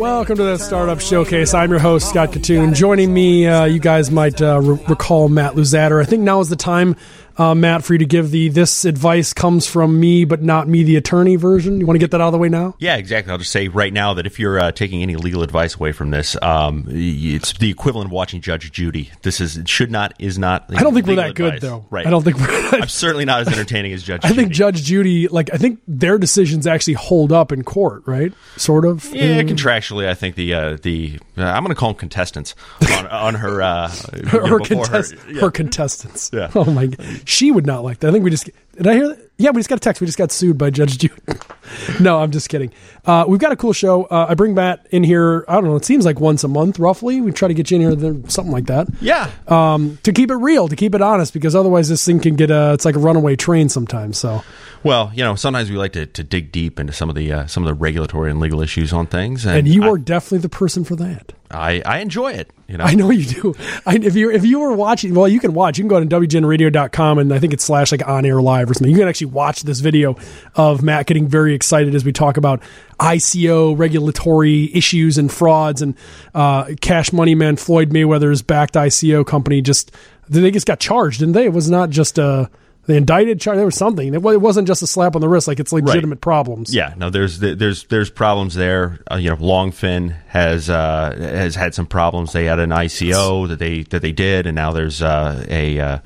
Welcome to the Startup Showcase. I'm your host, Scott Kitun. Joining me, uh, you guys might uh, re- recall Matt Luzadder. I think now is the time uh, Matt, for you to give the this advice comes from me, but not me, the attorney version. You want to get that out of the way now? Yeah, exactly. I'll just say right now that if you're uh, taking any legal advice away from this, um, it's the equivalent of watching Judge Judy. This is should not is not. I don't think we're that advice. good though. Right. I don't think we're. I'm certainly not as entertaining as Judge. I Judy. think Judge Judy, like I think their decisions actually hold up in court, right? Sort of. Yeah, Mm. contractually, I think the uh, the uh, I'm going to call them contestants on, on her uh, her, her, contest, yeah. her contestants. Yeah. Oh my god, she would not like that. I think we just did. I hear that? Yeah, we just got a text. We just got sued by Judge Judy. no, I'm just kidding. Uh, we've got a cool show. Uh, I bring Matt in here. I don't know. It seems like once a month, roughly. We try to get you in here, then something like that. Yeah, Um, to keep it real, to keep it honest, because otherwise this thing can get a. It's like a runaway train sometimes. So well, you know, sometimes we like to, to dig deep into some of the uh, some of the regulatory and legal issues on things, and, and you I, are definitely the person for that. I, I enjoy it. You know, I know you do. I, if you if you were watching, well, you can watch. You can go to wgnradio.com and I think it's slash like on air live or something. You can actually watch this video of Matt getting very excited as we talk about ICO regulatory issues and frauds and uh, Cash Money Man Floyd Mayweather's backed ICO company. Just they just got charged, didn't they? It was not just a they indicted. Char- there was something. It wasn't just a slap on the wrist. Like it's legitimate problems. Yeah, no, there's there's there's problems there. Uh, you know, Longfin has uh, has had some problems. They had an ICO that they that they did, and now there's uh, a uh,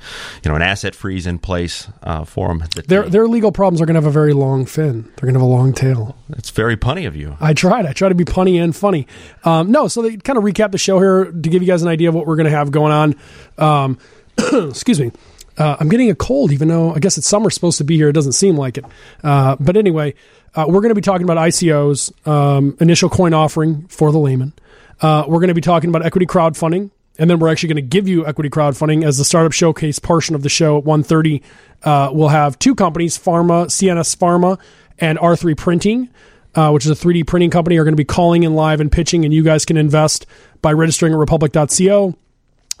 you know an asset freeze in place uh, for them. Their they- their legal problems are going to have a very long fin. They're going to have a long tail. it's very punny of you. I tried. I tried to be punny and funny. Um, no, so they kind of recap the show here to give you guys an idea of what we're going to have going on. Um, excuse me. Uh, I'm getting a cold, even though I guess it's summer supposed to be here. It doesn't seem like it. Uh, but anyway, uh, we're going to be talking about ICOs, um, initial coin offering for the layman. Uh, we're going to be talking about equity crowdfunding, and then we're actually going to give you equity crowdfunding as the startup showcase portion of the show at 1.30. Uh, we'll have two companies, Pharma, CNS Pharma, and R3 Printing uh, which is a 3D printing company, are going to be calling in live and pitching, and you guys can invest by registering at republic.co.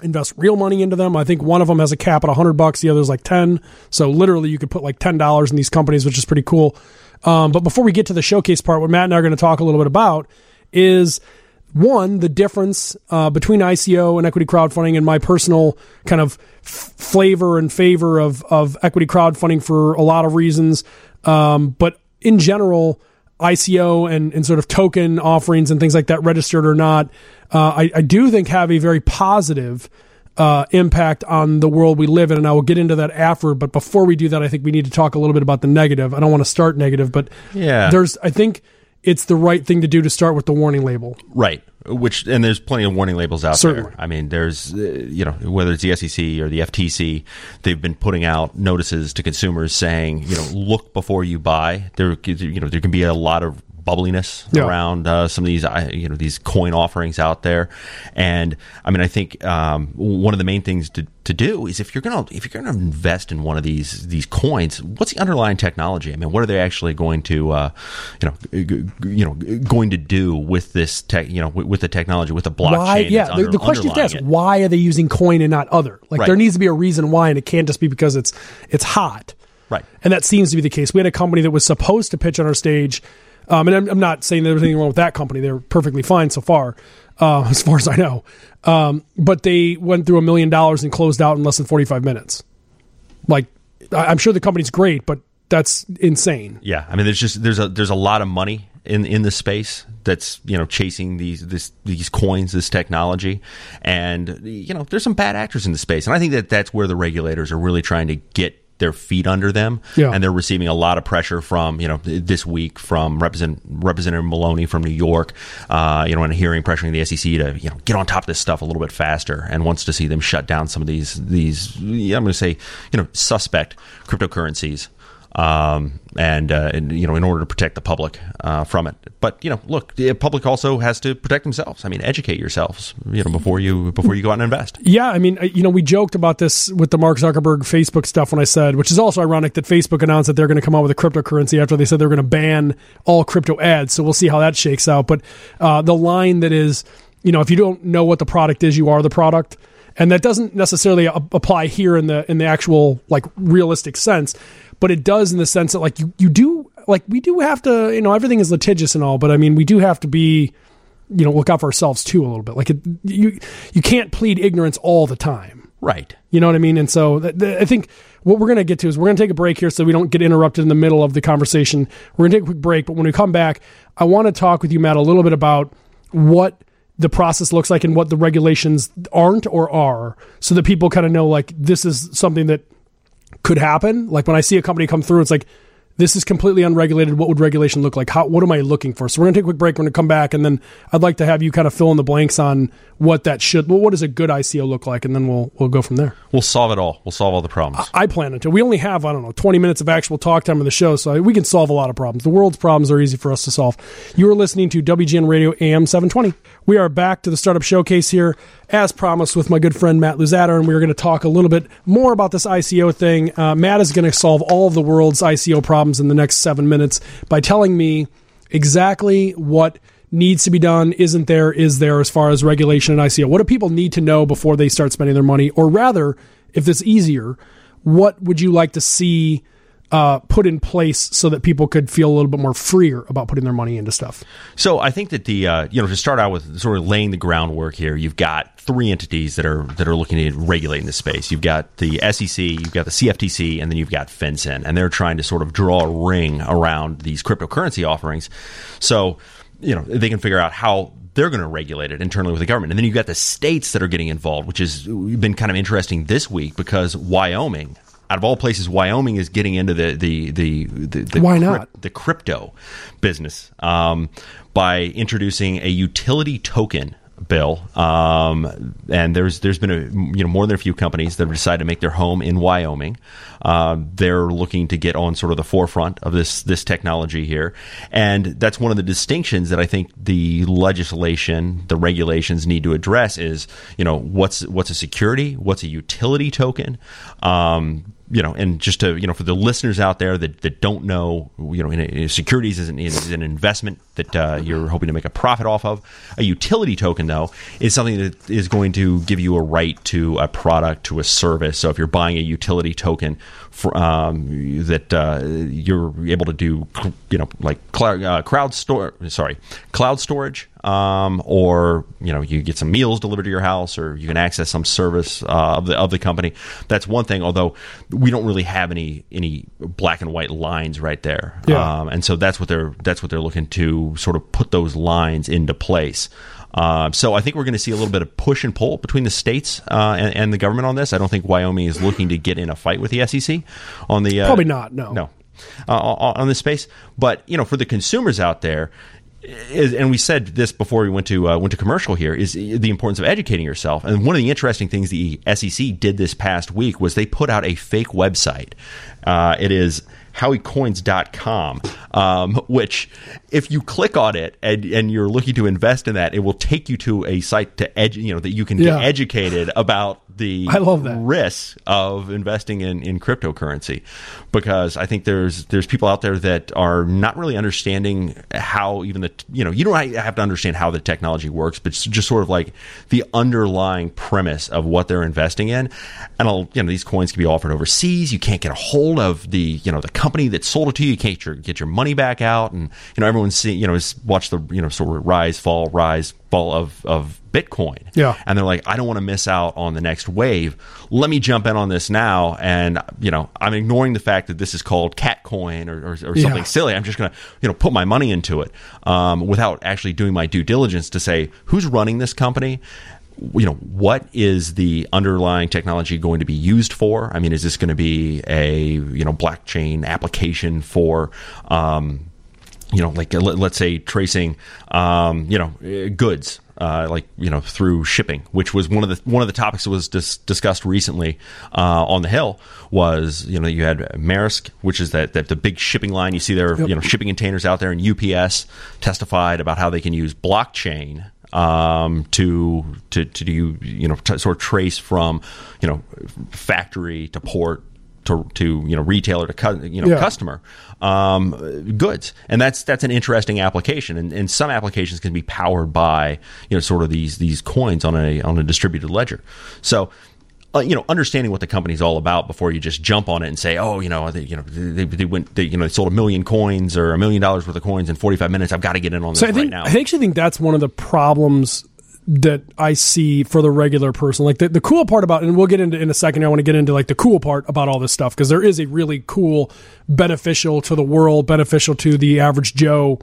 Invest real money into them. I think one of them has a cap at 100 bucks, the other's like 10. So literally, you could put like $10 in these companies, which is pretty cool. Um, but before we get to the showcase part, what Matt and I are going to talk a little bit about is one the difference uh, between ICO and equity crowdfunding, and my personal kind of f- flavor and favor of of equity crowdfunding for a lot of reasons. Um, but in general, ICO and, and sort of token offerings and things like that, registered or not, uh, I, I do think have a very positive uh, impact on the world we live in. And I will get into that after. But before we do that, I think we need to talk a little bit about the negative. I don't want to start negative, but Yeah. there's, I think it's the right thing to do to start with the warning label. Right. Which and there's plenty of warning labels out Certainly. there. I mean, there's uh, you know whether it's the SEC or the FTC, they've been putting out notices to consumers saying you know look before you buy. There you know there can be a lot of bubbliness Yeah. around uh, some of these you know these coin offerings out there, and I mean I think um, one of the main things to, to do is if you're gonna if you're gonna invest in one of these these coins, what's the underlying technology? I mean, what are they actually going to uh, you know g- you know going to do with this tech you know with, with the technology with the blockchain? why? Yeah, the, the question is to underlying ask: it? Why are they using coin and not other? Like Right. there needs to be a reason why, and it can't just be because it's it's hot. Right. And that seems to be the case. We had a company that was supposed to pitch on our stage, um, and I'm, I'm not saying there's anything wrong with that company. They're perfectly fine so far, uh, as far as I know. Um, but they went through a million dollars and closed out in less than 45 minutes. Like, I'm sure the company's great, but that's insane. Yeah, I mean, there's just there's a there's a lot of money in in the space that's you know chasing these this these coins, this technology, and you know there's some bad actors in the space, and I think that that's where the regulators are really trying to get their feet under them, Yeah. and they're receiving a lot of pressure from you know this week from Represent, Representative Maloney from New York, uh, you know, and hearing pressuring the SEC to you know get on top of this stuff a little bit faster, and wants to see them shut down some of these these I'm going to say you know suspect cryptocurrencies um, and, uh, and you know, in order to protect the public uh, from it. But you know, look, the public also has to protect themselves. I mean, educate yourselves, you know, before you before you go out and invest. Yeah, I mean, uh, you know, we joked about this with the Mark Zuckerberg Facebook stuff when I said, which is also ironic that Facebook announced that they're going to come out with a cryptocurrency after they said they were going to ban all crypto ads. So we'll see how that shakes out. But uh, the line that is, you know, if you don't know what the product is, you are the product. And that doesn't necessarily apply here in the in the actual like realistic sense, but it does in the sense that like you, you do like we do have to you know everything is litigious and all, but I mean we do have to be you know look out for ourselves too a little bit. Like it, you you can't plead ignorance all the time. Right. You know what I mean? And so th- th- I think what we're going to get to is we're going to take a break here so we don't get interrupted in the middle of the conversation. We're going to take a quick break, but when we come back, I want to talk with you, Matt, a little bit about what the process looks like and what the regulations aren't or are so that people kind of know like this is something that could happen. Like when I see a company come through, it's like, this is completely unregulated. What would regulation look like? How, what am I looking for? So we're going to take a quick break. We're going to come back, and then I'd like to have you kind of fill in the blanks on what that should. Well, what does a good ICO look like, and then we'll we'll go from there. We'll solve it all. We'll solve all the problems. I plan to. We only have I don't know twenty minutes of actual talk time of the show, so we can solve a lot of problems. The world's problems are easy for us to solve. You are listening to WGN Radio AM seven twenty. We are back to the startup showcase here, as promised, with my good friend Matt Luzadder, and we're going to talk a little bit more about this ICO thing. Uh, Matt is going to solve all of the world's ICO problems in the next seven minutes by telling me exactly what needs to be done, isn't there, is there as far as regulation and ICO. What do people need to know before they start spending their money? Or rather, if it's easier, what would you like to see? Uh, put in place so that people could feel a little bit more freer about putting their money into stuff. So I think that the uh, you know to start out with sort of laying the groundwork here, you've got three entities that are that are looking to regulate in this space. You've got the SEC, you've got the CFTC, and then you've got FinCEN, and they're trying to sort of draw a ring around these cryptocurrency offerings. So you know they can figure out how they're going to regulate it internally with the government. And then you've got the states that are getting involved, which has been kind of interesting this week because Wyoming out of all places, Wyoming is getting into the the the, the, the why not the crypto business um, by introducing a utility token bill. Um, and there's there's been a you know more than a few companies that have decided to make their home in Wyoming. Uh, they're looking to get on sort of the forefront of this this technology here, and that's one of the distinctions that I think the legislation, the regulations need to address is you know what's what's a security, what's a utility token. Um, you know, and just to you know, for the listeners out there that, that don't know, you know, in a, securities is an, is an investment that uh, you're hoping to make a profit off of. A utility token, though, is something that is going to give you a right to a product, to a service. So if you're buying a utility token for, um, that uh, you're able to do, you know, like cloud, uh, crowd store, sorry, cloud storage, um, or you know, you get some meals delivered to your house, or you can access some service uh, of the of the company. That's one thing. Although we don't really have any any black and white lines right there, yeah. um, and so that's what they're that's what they're looking to sort of put those lines into place. Uh, so I think we're going to see a little bit of push and pull between the states uh, and, and, the government on this. I don't think Wyoming is looking to get in a fight with the SEC on the uh, probably not. No, no, uh, on this space. But you know, for the consumers out there, is, and we said this before we went to uh, went to commercial here is the importance of educating yourself. And one of the interesting things the SEC did this past week was they put out a fake website. Uh, it is howeycoins.com, um, which if you click on it and, and you're looking to invest in that, it will take you to a site to edu- you know that you can yeah. get educated about the I love that. risk of investing in, in cryptocurrency because I think there's there's people out there that are not really understanding how even the you know you don't have to understand how the technology works but just sort of like the underlying premise of what they're investing in. And I'll, you know these coins can be offered overseas. You can't get a hold of the you know the company that sold it to you. You can't get your, get your money back out. And you know everyone's see you know has watched the you know sort of rise fall rise of of Bitcoin. Yeah. And they're like, I don't want to miss out on the next wave. Let me jump in on this now. And, you know, I'm ignoring the fact that this is called Catcoin or, or, or something yeah. silly. I'm just going to, you know, put my money into it um, without actually doing my due diligence to say who's running this company you know what is the underlying technology going to be used for i mean is this going to be a you know blockchain application for um, you know, like let, us say tracing, um, you know, goods, uh, like you know, through shipping, which was one of the one of the topics that was dis- discussed recently uh, on the Hill. Was you know you had Maersk, which is that, that the big shipping line you see there, yep. you know, shipping containers out there, and UPS testified about how they can use blockchain um, to to to do you know to sort of trace from you know factory to port to, to you know retailer to cu- you know yeah. customer um, goods, and that's that's an interesting application. And, and some applications can be powered by you know sort of these these coins on a on a distributed ledger. So uh, you know, understanding what the company's all about before you just jump on it and say, oh, you know, they, you know, they, they went, they, you know, they sold a million coins or a million dollars worth of coins in 45 minutes. I've got to get in on this So I think right now. I actually think that's one of the problems that I see for the regular person. Like the, the cool part about, and we'll get into in a second. I want to get into like the cool part about all this stuff because there is a really cool, beneficial to the world, beneficial to the average Joe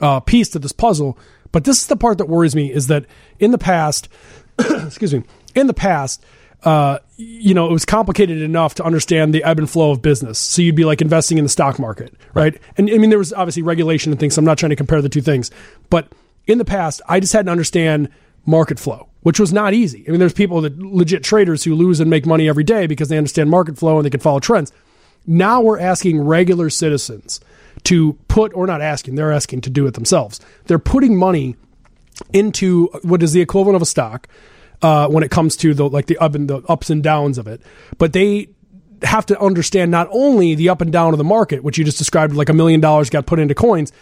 uh, piece to this puzzle. But this is the part that worries me: is that in the past, excuse me, in the past. Uh, you know, it was complicated enough to understand the ebb and flow of business. So you'd be like investing in the stock market, right? And I mean, there was obviously regulation and things. So I'm not trying to compare the two things, but in the past, I just had to understand market flow, which was not easy. I mean, there's people that legit traders who lose and make money every day because they understand market flow and they can follow trends. Now we're asking regular citizens to put, or not asking, they're asking to do it themselves. They're putting money into what is the equivalent of a stock uh, when it comes to the like the up and the ups and downs of it. But they have to understand not only the up and down of the market, which you just described, like a million dollars got put into coins.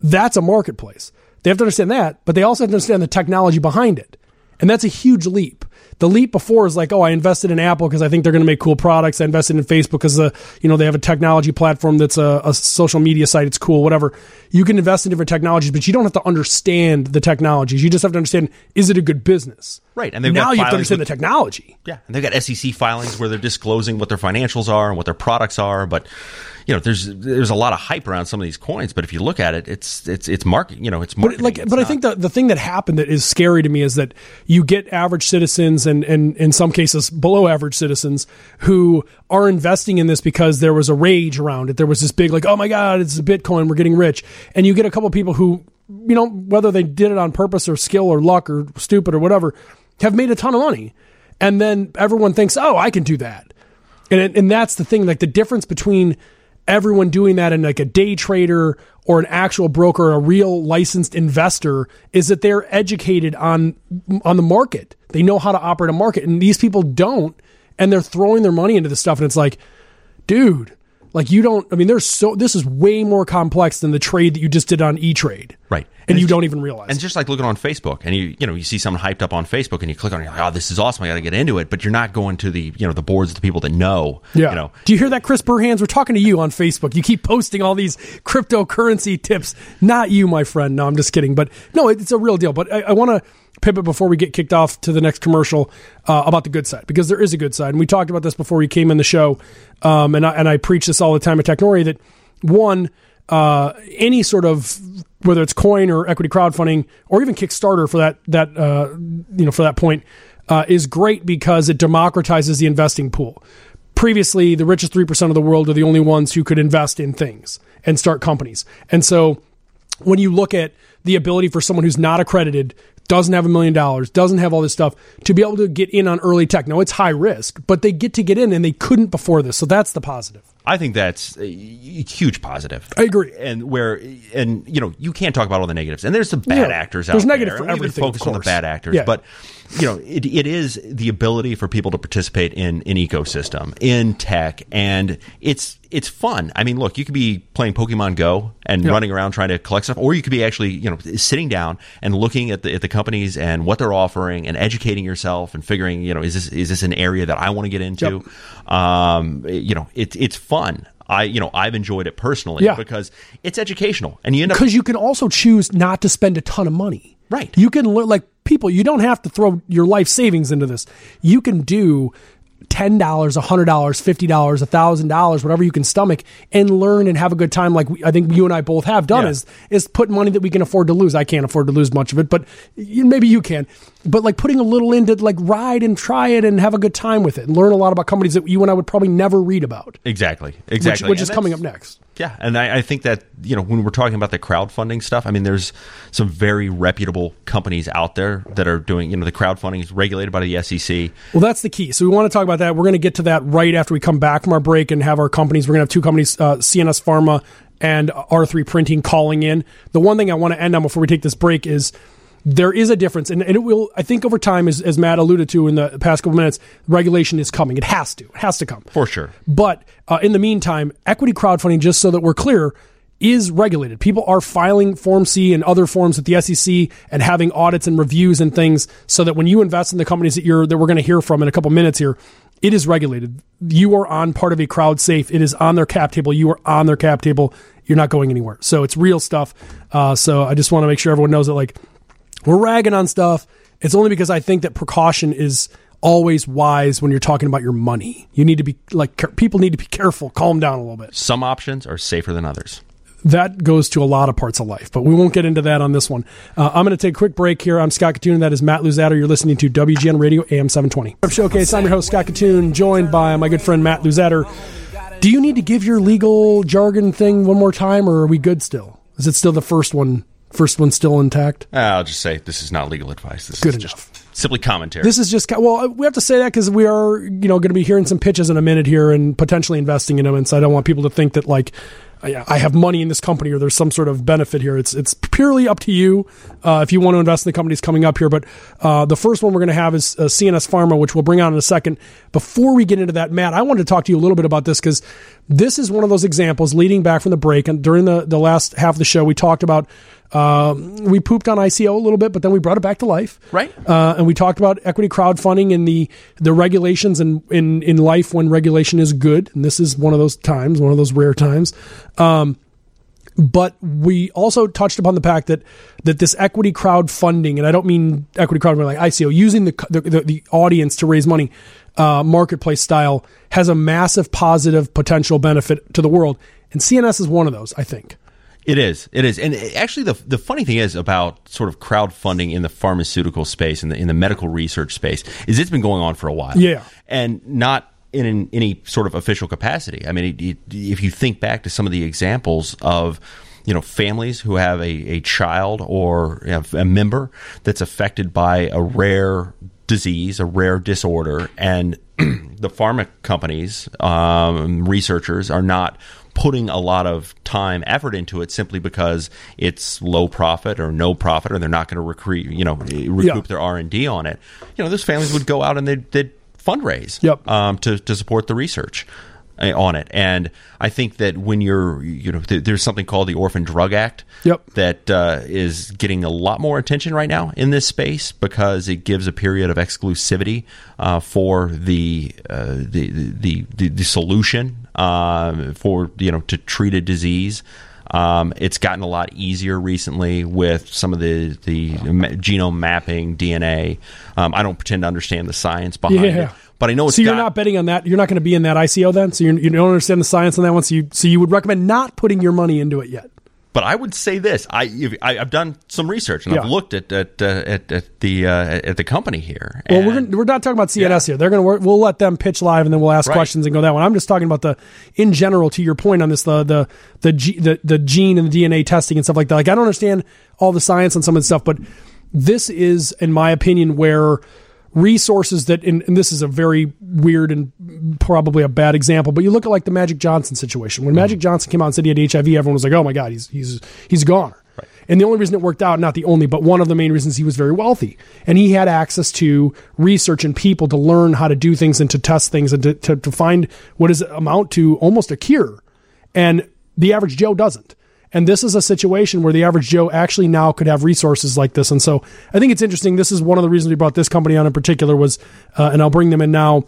That's a marketplace. They have to understand that, but they also have to understand the technology behind it. And that's a huge leap. The leap before is like, oh, I invested in Apple because I think they're going to make cool products. I invested in Facebook because the uh, you know they have a technology platform that's a, a, social media site. It's cool, whatever. You can invest in different technologies, but you don't have to understand the technologies. You just have to understand is it a good business, Right, and now got you have to understand with- the technology. Yeah, and they've got SEC filings where they're disclosing what their financials are and what their products are. But you know, there's there's a lot of hype around some of these coins. But if you look at it, it's it's it's market. You know, it's But like, It's but I think the the thing that happened that is scary to me is that you get average citizens and and in some cases below average citizens who are investing in this because there was a rage around it. There was this big like, oh my god, it's Bitcoin, we're getting rich, and you get a couple people who, you know, whether they did it on purpose or skill or luck or stupid or whatever, have made a ton of money, and then everyone thinks, oh, I can do that, and and that's the thing. Like the difference between everyone doing that and like a day trader or an actual broker, a real licensed investor, is that they're educated on on the market. They know how to operate a market, and these people don't, and they're throwing their money into this stuff, and it's like, dude. Like you don't. I mean, there's so. This is way more complex than the trade that you just did on E Trade, Right. And, And you don't even realize. And just like looking on Facebook, and you you know you see someone hyped up on Facebook, and you click on it, and you're like, oh, this is awesome, I got to get into it. But you're not going to the you know the boards of the people that know. Yeah. You know, Do you hear that, Chris Burhans? We're talking to you on Facebook. You keep posting all these cryptocurrency tips. Not you, my friend. No, I'm just kidding. But no, it's a real deal. But I, I want to pivot before we get kicked off to the next commercial uh, about the good side because there is a good side, and we talked about this before you came in the show. Um, and I, and I preach this all the time at Technori that one. Uh, any sort of whether it's coin or equity crowdfunding or even Kickstarter for that that uh, you know for that point uh, is great because it democratizes the investing pool previously the richest 3% of the world are the only ones who could invest in things and start companies. And so when you look at the ability for someone who's not accredited, doesn't have a million dollars, doesn't have all this stuff to be able to get in on early tech. Now it's high risk, but they get to get in and they couldn't before this. So that's the positive. I think that's a huge positive. I agree. And where and you know you can't talk about all the negatives, and there's some bad Yeah. actors out There's there. There's negative for and we can everything, Focus on the bad actors, Yeah. but you know it, it is the ability for people to participate in an ecosystem in tech, and it's it's fun. I mean, look, you could be playing Pokemon Go and running around trying to collect stuff, or you could be actually you know sitting down and looking at the at the companies and what they're offering and educating yourself and figuring you know is this is this an area that I want to get into? Um, you know, it's it's fun. I you know I've enjoyed it personally Yeah. because it's educational and you end up Because you can also choose not to spend a ton of money. Right. You can learn, like people, you don't have to throw your life savings into this. You can do $10, $100, $50, $1,000, whatever you can stomach and learn and have a good time like we, I think you and I both have done Yeah. is is put money that we can afford to lose. I can't afford to lose much of it, but you, maybe you can. But like putting a little into like ride and try it and have a good time with it and learn a lot about companies that you and I would probably never read about. exactly exactly which And is coming up next. Yeah, and I, I think that you know when we're talking about the crowdfunding stuff, I mean, there's some very reputable companies out there that are doing. You know, the crowdfunding is regulated by the SEC. Well, that's the key. So we want to talk about that. We're going to get to that right after we come back from our break and have our companies. We're going to have two companies, uh, CNS Pharma and R3 Printing, calling in. The one thing I want to end on before we take this break is there is a difference, and, and it will. I think over time, as, as Matt alluded to in the past couple minutes, regulation is coming. It has to. It has to come For sure. But uh, in the meantime, equity crowdfunding, just so that we're clear, is regulated. People are filing Form C and other forms at the SEC and having audits and reviews and things so that when you invest in the companies that you're that we're going to hear from in a couple minutes here, it is regulated. You are on part of a crowd safe. It is on their cap table. You are on their cap table. You're not going anywhere. So it's real stuff. Uh, so I just want to make sure everyone knows that like we're ragging on stuff. It's only because I think that precaution is always wise when you're talking about your money. You need to be like people need to be careful. Calm down a little bit. Some options are safer than others. That goes to a lot of parts of life, but we won't get into that on this one. Uh, I'm going to take a quick break here. I'm Scott Kitun. That is Matt Luzadder. You're listening to WGN Radio AM 720. Showcase. I'm your host, Scott Kitun, joined by my good friend Matt Luzadder. Do you need to give your legal jargon thing one more time, or are we good still? Is it still the first one? First one still intact? Uh, I'll just say this is not legal advice. This Good is enough. just simply commentary. This is just well, we have to say that because we are, you know, going to be hearing some pitches in a minute here and potentially investing in them, and so I don't want people to think that like I have money in this company or there's some sort of benefit here. It's it's purely up to you uh, if you want to invest in the companies coming up here. But uh, the first one we're going to have is uh, CNS Pharma, which we'll bring on in a second. Before we get into that, Matt, I wanted to talk to you a little bit about this because this is one of those examples leading back from the break and during the the last half of the show we talked about um, we pooped on ICO a little bit, but then we brought it back to life. Right. Uh, and we talked about equity crowdfunding and the the regulations and in, in life when regulation is good. And this is one of those times, one of those rare times. Um, but we also touched upon the fact that that this equity crowdfunding, and I don't mean equity crowdfunding like ICO, using the the, the, the audience to raise money, uh, marketplace style, has a massive positive potential benefit to the world. And CNS is one of those, I think. It is. It is. And actually, the the funny thing is about sort of crowdfunding in the pharmaceutical space and in the, in the medical research space is it's been going on for a while. Yeah. And not in an, any sort of official capacity. I mean, it, it, if you think back to some of the examples of you know families who have a, a child or you know, a member that's affected by a rare disease, a rare disorder, and the pharma companies, um, researchers are not putting a lot of time, effort into it simply because it's low profit or no profit, or they're not going to recruit, you know, recoup Yeah. their R and D on it. You know, those families would go out and they'd, they'd fundraise Yep. um, to to support the research uh, on it. And I think that when you're, you know, th- there's something called the Orphan Drug Act Yep. that uh, is getting a lot more attention right now in this space because it gives a period of exclusivity uh, for the, uh, the, the the the solution um, for you know to treat a disease. Um, it's gotten a lot easier recently with some of the the genome mapping, DNA. Um, I don't pretend to understand the science behind Yeah. it, but I know it's So you're got- not betting on that. You're not going to be in that ICO then. So you're, you don't understand the science on that one. So you so you would recommend not putting your money into it yet. But I would say this: I, I I've done some research and I've looked at at, uh, at at the uh, at the company here. Well, and- we're gonna, we're not talking about CNS here. They're going to work. We'll let them pitch live, and then we'll ask Right. questions and go that one. I'm just talking about the in general. To your point on this, the the the G, the, the gene and the DNA testing and stuff like that. Like I don't understand all the science on some of the stuff, but this is, in my opinion, where resources that and, and this is a very weird and probably a bad example but you look at like the magic johnson situation. When magic johnson came out and said he had hiv everyone was like oh my god he's he's he's a goner. And the only reason it worked out not the only but one of the main reasons he was very wealthy. And he had access to research and people to learn how to do things and to test things and to, to, to find what does amount to almost a cure. And the average joe doesn't and this is a situation where the average Joe actually now could have resources like this. And so I think it's interesting. This is one of the reasons we brought this company on in particular was, uh, and I'll bring them in now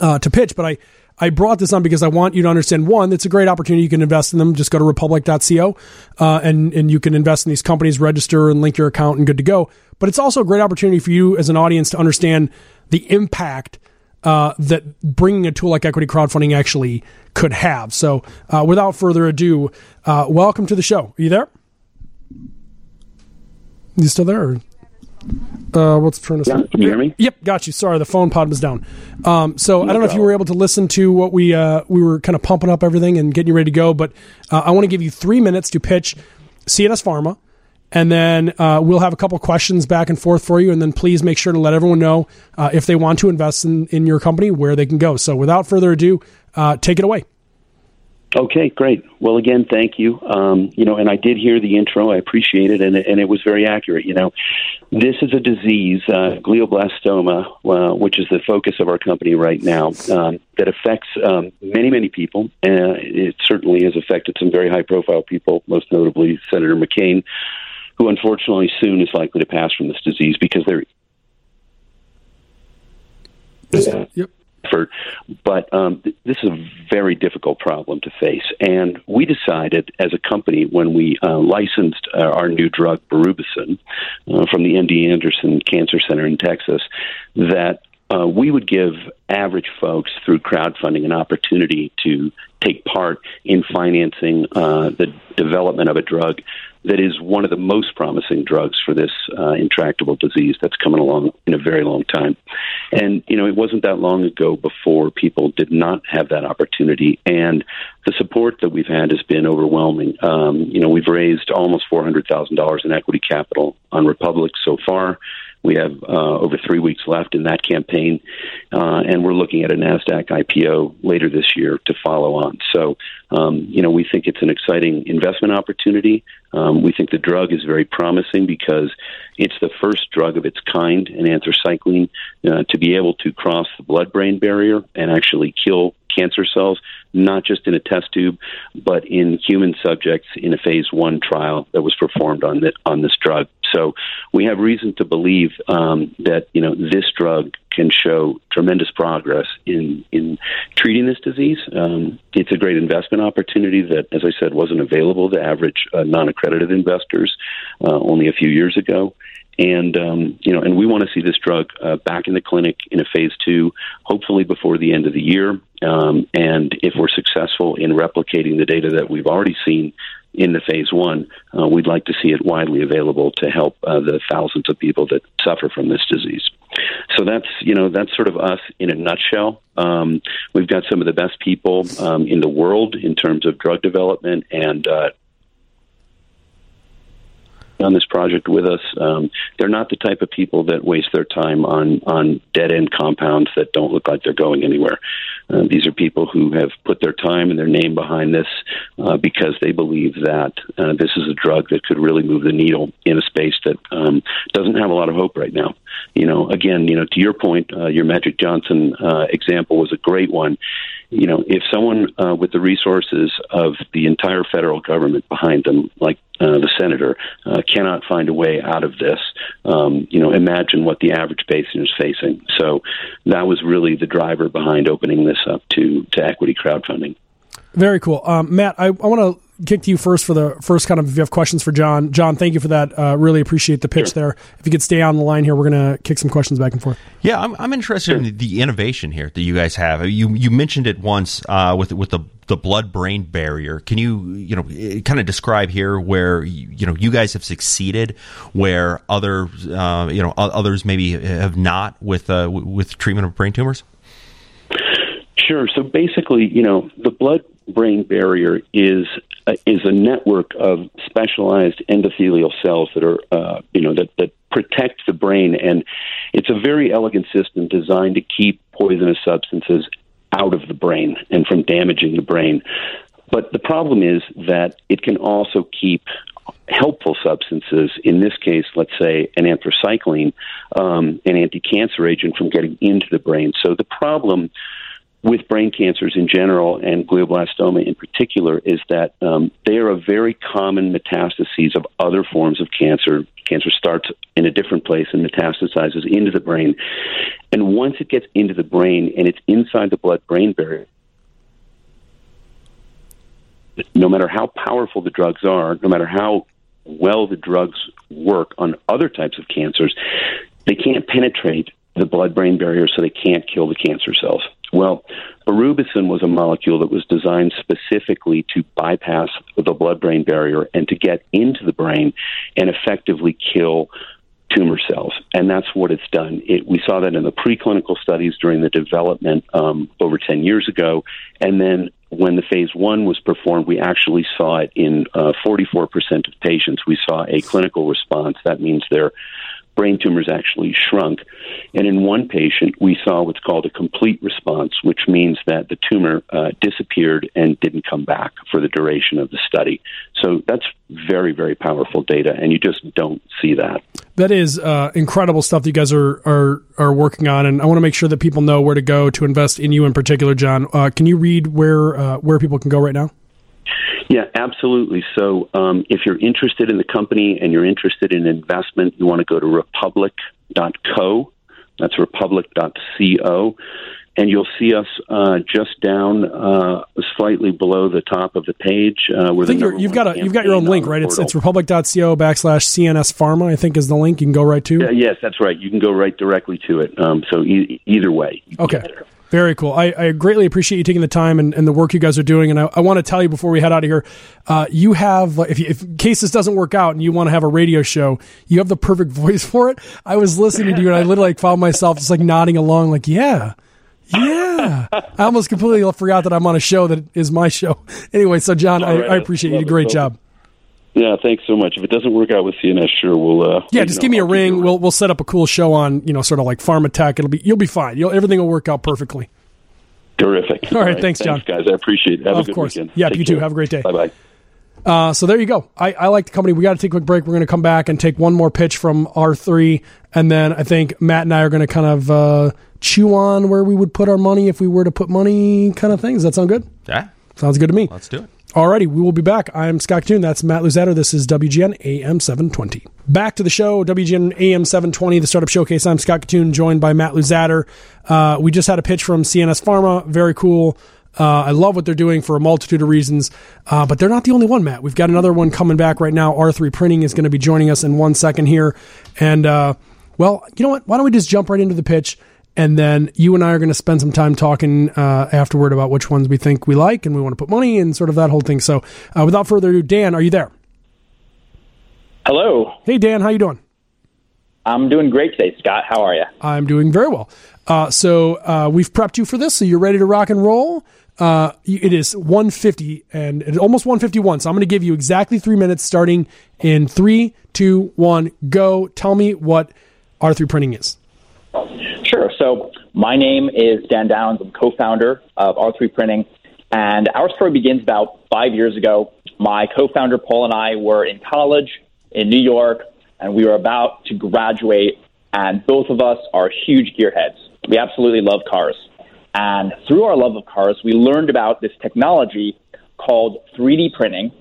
uh, to pitch, but I, I brought this on because I want you to understand one, it's a great opportunity. You can invest in them. Just go to republic.co uh, and, and you can invest in these companies, register and link your account and good to go. But it's also a great opportunity for you as an audience to understand the impact uh, that bringing a tool like equity crowdfunding actually could have. So, uh, without further ado, uh, welcome to the show. Are you there? You still there? Or? Uh, let's turn this. Yeah, can you hear me? Yep, got you. Sorry, the phone pod was down. Um, so I don't know if you were able to listen to what we uh, we were kind of pumping up everything and getting you ready to go, but uh, I want to give you three minutes to pitch CNS Pharma, and then uh, we'll have a couple questions back and forth for you, and then please make sure to let everyone know uh, if they want to invest in in your company where they can go. So without further ado, uh, take it away. Okay, great. Well, again, thank you. Um, you know, and I did hear the intro. I appreciate it, and, and it was very accurate. You know, this is a disease, uh, glioblastoma, uh, which is the focus of our company right now, um, that affects um, many, many people. Uh, it certainly has affected some very high-profile people, most notably Senator McCain, who unfortunately soon is likely to pass from this disease because they're. Yep effort. But um, th- this is a very difficult problem to face. And we decided as a company when we uh, licensed uh, our new drug, Berubicin, uh, from the MD Anderson Cancer Center in Texas, that uh, we would give average folks through crowdfunding an opportunity to take part in financing uh, the development of a drug that is one of the most promising drugs for this uh, intractable disease that's coming along in a very long time. And, you know, it wasn't that long ago before people did not have that opportunity. And the support that we've had has been overwhelming. Um, you know, we've raised almost $400,000 in equity capital on Republic so far. We have uh, over three weeks left in that campaign, uh, and we're looking at a NASDAQ IPO later this year to follow on. So, um, you know, we think it's an exciting investment opportunity. Um, we think the drug is very promising because it's the first drug of its kind, an anthracycline, uh, to be able to cross the blood brain barrier and actually kill cancer cells, not just in a test tube, but in human subjects in a phase one trial that was performed on, the, on this drug. So we have reason to believe um, that you know this drug can show tremendous progress in in treating this disease. Um, it's a great investment opportunity that, as I said, wasn't available to average uh, non-accredited investors uh, only a few years ago. And um, you know, and we want to see this drug uh, back in the clinic in a phase two, hopefully before the end of the year. Um, and if we're successful in replicating the data that we've already seen in the phase one, uh, we'd like to see it widely available to help uh, the thousands of people that suffer from this disease. So that's you know that's sort of us in a nutshell. Um, we've got some of the best people um, in the world in terms of drug development and uh, on this project with us. Um, they're not the type of people that waste their time on on dead end compounds that don't look like they're going anywhere. Uh, these are people who have put their time and their name behind this uh, because they believe that uh, this is a drug that could really move the needle in a space that um, doesn't have a lot of hope right now. You know, again, you know, to your point, uh, your Magic Johnson uh, example was a great one you know, if someone uh, with the resources of the entire federal government behind them, like uh, the senator, uh, cannot find a way out of this, um, you know, imagine what the average patient is facing. So that was really the driver behind opening this up to to equity crowdfunding. Very cool, um, Matt. I, I want to kick to you first for the first kind of if you have questions for John. John, thank you for that. Uh, really appreciate the pitch sure. there. If you could stay on the line here, we're going to kick some questions back and forth. Yeah, I'm, I'm interested sure. in the innovation here that you guys have. You you mentioned it once uh, with with the the blood brain barrier. Can you you know kind of describe here where you know you guys have succeeded, where other uh, you know others maybe have not with uh, with treatment of brain tumors? Sure. So basically, you know, the blood brain barrier is uh, is a network of specialized endothelial cells that are uh, you know that that protect the brain, and it's a very elegant system designed to keep poisonous substances out of the brain and from damaging the brain. But the problem is that it can also keep helpful substances, in this case, let's say an anthracycline, um, an anti cancer agent, from getting into the brain. So the problem with brain cancers in general and glioblastoma in particular is that um, they are a very common metastases of other forms of cancer. Cancer starts in a different place and metastasizes into the brain. And once it gets into the brain and it's inside the blood brain barrier, no matter how powerful the drugs are, no matter how well the drugs work on other types of cancers, they can't penetrate the blood brain barrier, so they can't kill the cancer cells. Well, berubicin was a molecule that was designed specifically to bypass the blood brain barrier and to get into the brain and effectively kill tumor cells. And that's what it's done. It, we saw that in the preclinical studies during the development um, over 10 years ago. And then when the phase one was performed, we actually saw it in uh, 44% of patients. We saw a clinical response. That means their brain tumors actually shrunk. And in one patient, we saw what's called a complete response, which means that the tumor uh, disappeared and didn't come back for the duration of the study. So that's very, very powerful data, and you just don't see that. That is uh, incredible stuff that you guys are, are are working on, and I want to make sure that people know where to go to invest in you in particular, John. Uh, can you read where uh, where people can go right now? Yeah, absolutely. So, um, if you're interested in the company and you're interested in investment, you want to go to republic.co. That's republic.co and you'll see us uh, just down uh, slightly below the top of the page. Uh, I think you've got a you've got your own link, right? It's it's republic.co backslash CNS Pharma. I think is the link. You can go right to. Yes, that's right. You can go right directly to it. Um, so e- either way. Okay. Very cool. I, I, greatly appreciate you taking the time and, and, the work you guys are doing. And I, I want to tell you before we head out of here, uh, you have, if, you, if in case this doesn't work out and you want to have a radio show, you have the perfect voice for it. I was listening to you and I literally like found myself just like nodding along, like, yeah, yeah. I almost completely forgot that I'm on a show that is my show. Anyway, so John, I, I, appreciate you. You did a great job. Yeah, thanks so much. If it doesn't work out with CNS, sure we'll. Uh, yeah, just know, give me a ring. We'll we'll set up a cool show on you know sort of like Farm Attack. It'll be you'll be fine. You'll, everything will work out perfectly. Terrific. All right, All right thanks, John. Thanks, guys. I appreciate it. Have of a good course. weekend. Yeah, Take you care. too. Have a great day. Bye bye. Uh, so there you go. I, I like the company. We got to take a quick break. We're going to come back and take one more pitch from R3, and then I think Matt and I are going to kind of uh, chew on where we would put our money if we were to put money, kind of things. Does that sound good? Yeah, sounds good to me. Let's do it. Alrighty, we will be back. I'm Scott Kitun. That's Matt Luzadder. This is WGN AM 720. Back to the show, WGN AM 720, the Startup Showcase. I'm Scott Kitun, joined by Matt Luzadder. Uh, we just had a pitch from CNS Pharma. Very cool. Uh, I love what they're doing for a multitude of reasons, uh, but they're not the only one, Matt. We've got another one coming back right now. R3 Printing is going to be joining us in one second here. And, uh, well, you know what? Why don't we just jump right into the pitch? And then you and I are going to spend some time talking uh, afterward about which ones we think we like and we want to put money and sort of that whole thing. So, uh, without further ado, Dan, are you there? Hello. Hey, Dan, how you doing? I'm doing great today, Scott. How are you? I'm doing very well. Uh, so uh, we've prepped you for this, so you're ready to rock and roll. Uh, it is 150 and it's almost 151. So I'm going to give you exactly three minutes, starting in three, two, one, go. Tell me what R3 Printing is. Sure. So my name is Dan Downs. I'm co-founder of R3 Printing, and our story begins about five years ago. My co-founder Paul and I were in college in New York, and we were about to graduate. And both of us are huge gearheads. We absolutely love cars. And through our love of cars, we learned about this technology called 3D printing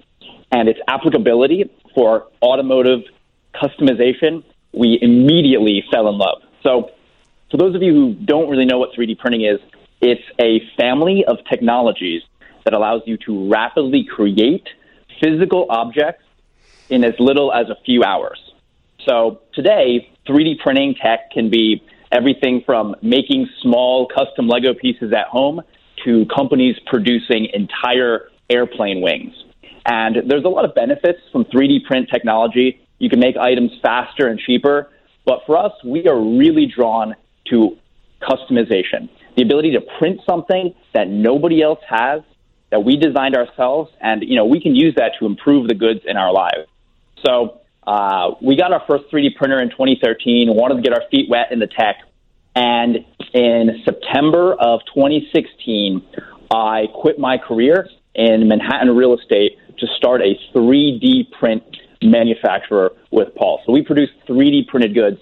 and its applicability for automotive customization. We immediately fell in love. So for those of you who don't really know what 3D printing is, it's a family of technologies that allows you to rapidly create physical objects in as little as a few hours. So today, 3D printing tech can be everything from making small custom Lego pieces at home to companies producing entire airplane wings. And there's a lot of benefits from 3D print technology. You can make items faster and cheaper. But for us, we are really drawn to customization, the ability to print something that nobody else has, that we designed ourselves, and you know we can use that to improve the goods in our lives. So uh, we got our first 3D printer in 2013. Wanted to get our feet wet in the tech, and in September of 2016, I quit my career in Manhattan real estate to start a 3D print manufacturer with Paul. So we produce 3D printed goods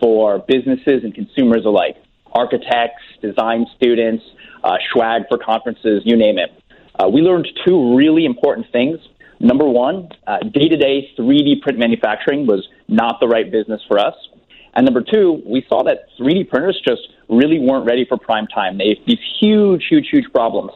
for businesses and consumers alike architects, design students, uh, swag for conferences, you name it. Uh, we learned two really important things. Number one, day to day 3D print manufacturing was not the right business for us. And number two, we saw that 3D printers just really weren't ready for prime time. They have these huge, huge, huge problems.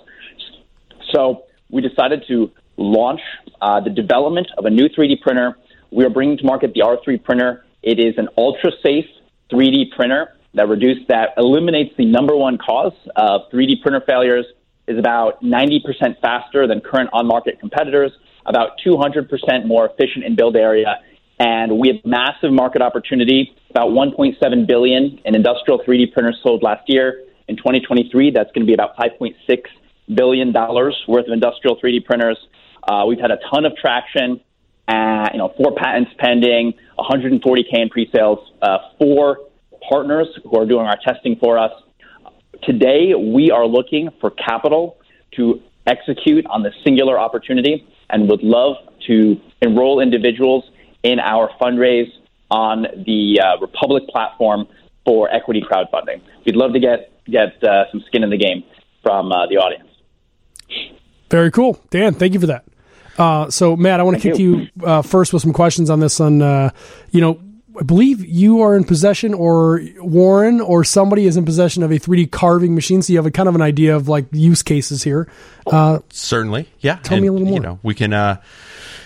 So we decided to launch uh, the development of a new 3D printer. We are bringing to market the R3 printer. It is an ultra safe 3D printer that reduces that eliminates the number one cause of 3D printer failures. Is about 90% faster than current on market competitors, about 200% more efficient in build area, and we have massive market opportunity. About 1.7 billion in industrial 3D printers sold last year. In 2023, that's going to be about 5.6 billion dollars worth of industrial 3D printers. Uh, we've had a ton of traction and you know four patents pending, 140k in pre-sales, uh, four partners who are doing our testing for us. Today, we are looking for capital to execute on the singular opportunity and would love to enroll individuals in our fundraise on the uh, Republic platform for equity crowdfunding. We'd love to get get uh, some skin in the game from uh, the audience. Very cool, Dan. Thank you for that. Uh, so, Matt, I want to kick you, you uh, first with some questions on this. On uh, you know, I believe you are in possession, or Warren, or somebody is in possession of a 3D carving machine. So you have a kind of an idea of like use cases here. Uh, Certainly, yeah. Tell and, me a little more. You know, we can. Uh,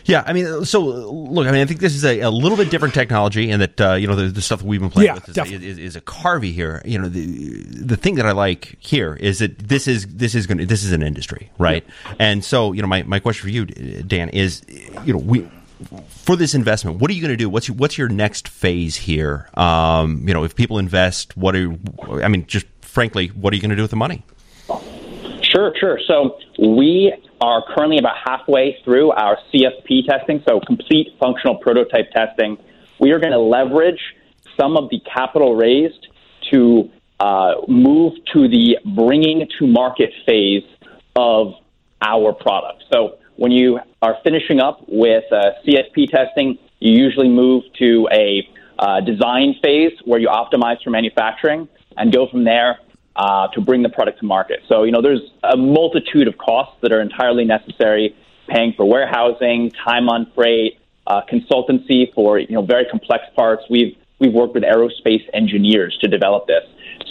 yeah, I mean, so look, I mean, I think this is a, a little bit different technology, and that uh, you know the, the, stuff that we've been playing yeah, with is, is, is, a Carvey here. You know, the the thing that I like here is that this is this is going to this is an industry, right? Yeah. And so, you know, my, my question for you, Dan, is you know we for this investment, what are you going to do? What's your, what's your next phase here? Um, you know, if people invest, what are I mean, just frankly, what are you going to do with the money? Sure, sure. So we are currently about halfway through our CFP testing, so complete functional prototype testing. We are going to leverage some of the capital raised to uh, move to the bringing to market phase of our product. So when you are finishing up with uh, CFP testing, you usually move to a uh, design phase where you optimize for manufacturing and go from there uh, to bring the product to market. So, you know, there's a multitude of costs that are entirely necessary paying for warehousing, time on freight, uh, consultancy for, you know, very complex parts. We've, we've worked with aerospace engineers to develop this.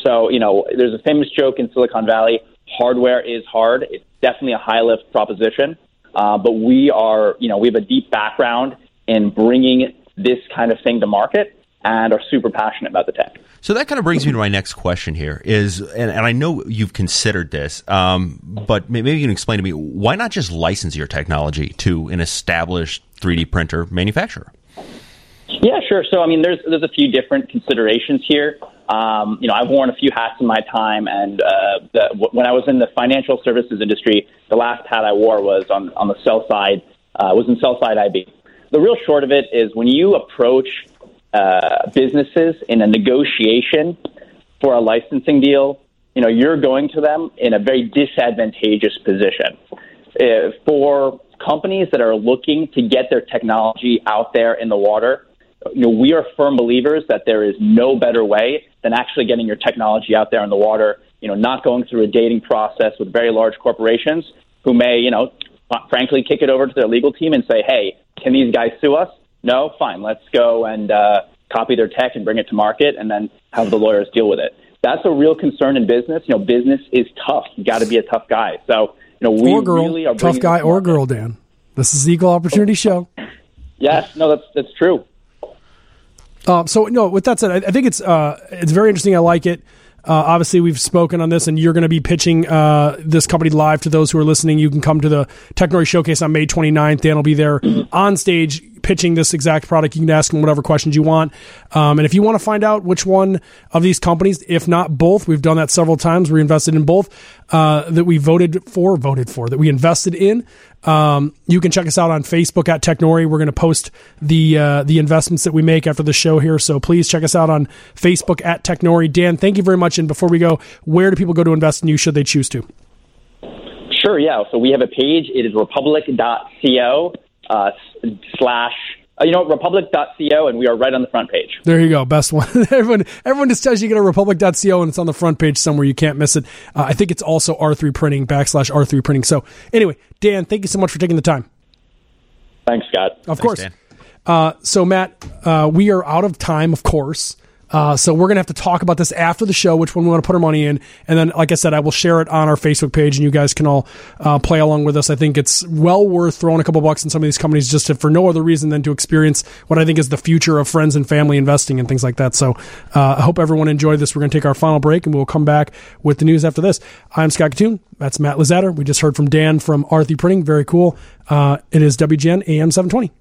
So, you know, there's a famous joke in Silicon Valley hardware is hard. It's definitely a high lift proposition. Uh, but we are, you know, we have a deep background in bringing this kind of thing to market and are super passionate about the tech. So that kind of brings me to my next question here is, and, and I know you've considered this, um, but maybe you can explain to me why not just license your technology to an established 3D printer manufacturer? Yeah, sure. So I mean, there's there's a few different considerations here. Um, you know, I've worn a few hats in my time, and uh, the, when I was in the financial services industry, the last hat I wore was on on the sell side. Uh, was in sell side IB. The real short of it is when you approach uh, businesses in a negotiation for a licensing deal, you know, you're going to them in a very disadvantageous position. Uh, for companies that are looking to get their technology out there in the water, you know, we are firm believers that there is no better way than actually getting your technology out there in the water. You know, not going through a dating process with very large corporations who may, you know, frankly, kick it over to their legal team and say, "Hey, can these guys sue us?" No, fine. Let's go and uh, copy their tech and bring it to market, and then have the lawyers deal with it. That's a real concern in business. You know, business is tough. You got to be a tough guy. So, you know, we or girl, really are tough guy or girl. Dan, this is the equal opportunity show. Yes, no, that's that's true. Uh, so no, with that said, I, I think it's uh, it's very interesting. I like it. Uh, obviously, we've spoken on this, and you're going to be pitching uh, this company live to those who are listening. You can come to the Technori Showcase on May 29th. Dan will be there on stage pitching this exact product. You can ask him whatever questions you want. Um, and if you want to find out which one of these companies, if not both, we've done that several times. We invested in both uh, that we voted for, voted for, that we invested in. Um, you can check us out on Facebook at Technori. We're going to post the uh, the investments that we make after the show here. So please check us out on Facebook at Technori. Dan, thank you very much. And before we go, where do people go to invest in you should they choose to? Sure, yeah. So we have a page. It is republic.co uh, slash uh, you know, republic.co, and we are right on the front page. There you go. Best one. everyone, everyone just tells you to go to republic.co, and it's on the front page somewhere. You can't miss it. Uh, I think it's also R3 printing backslash R3 printing. So, anyway, Dan, thank you so much for taking the time. Thanks, Scott. Of Thanks, course. Uh, so, Matt, uh, we are out of time, of course. Uh, so we're gonna have to talk about this after the show, which one we want to put our money in, and then, like I said, I will share it on our Facebook page, and you guys can all uh, play along with us. I think it's well worth throwing a couple bucks in some of these companies just to, for no other reason than to experience what I think is the future of friends and family investing and things like that. So uh, I hope everyone enjoyed this. We're gonna take our final break, and we'll come back with the news after this. I'm Scott Kitun. That's Matt Luzadder. We just heard from Dan from R3 Printing. Very cool. Uh, it is WGN AM 720.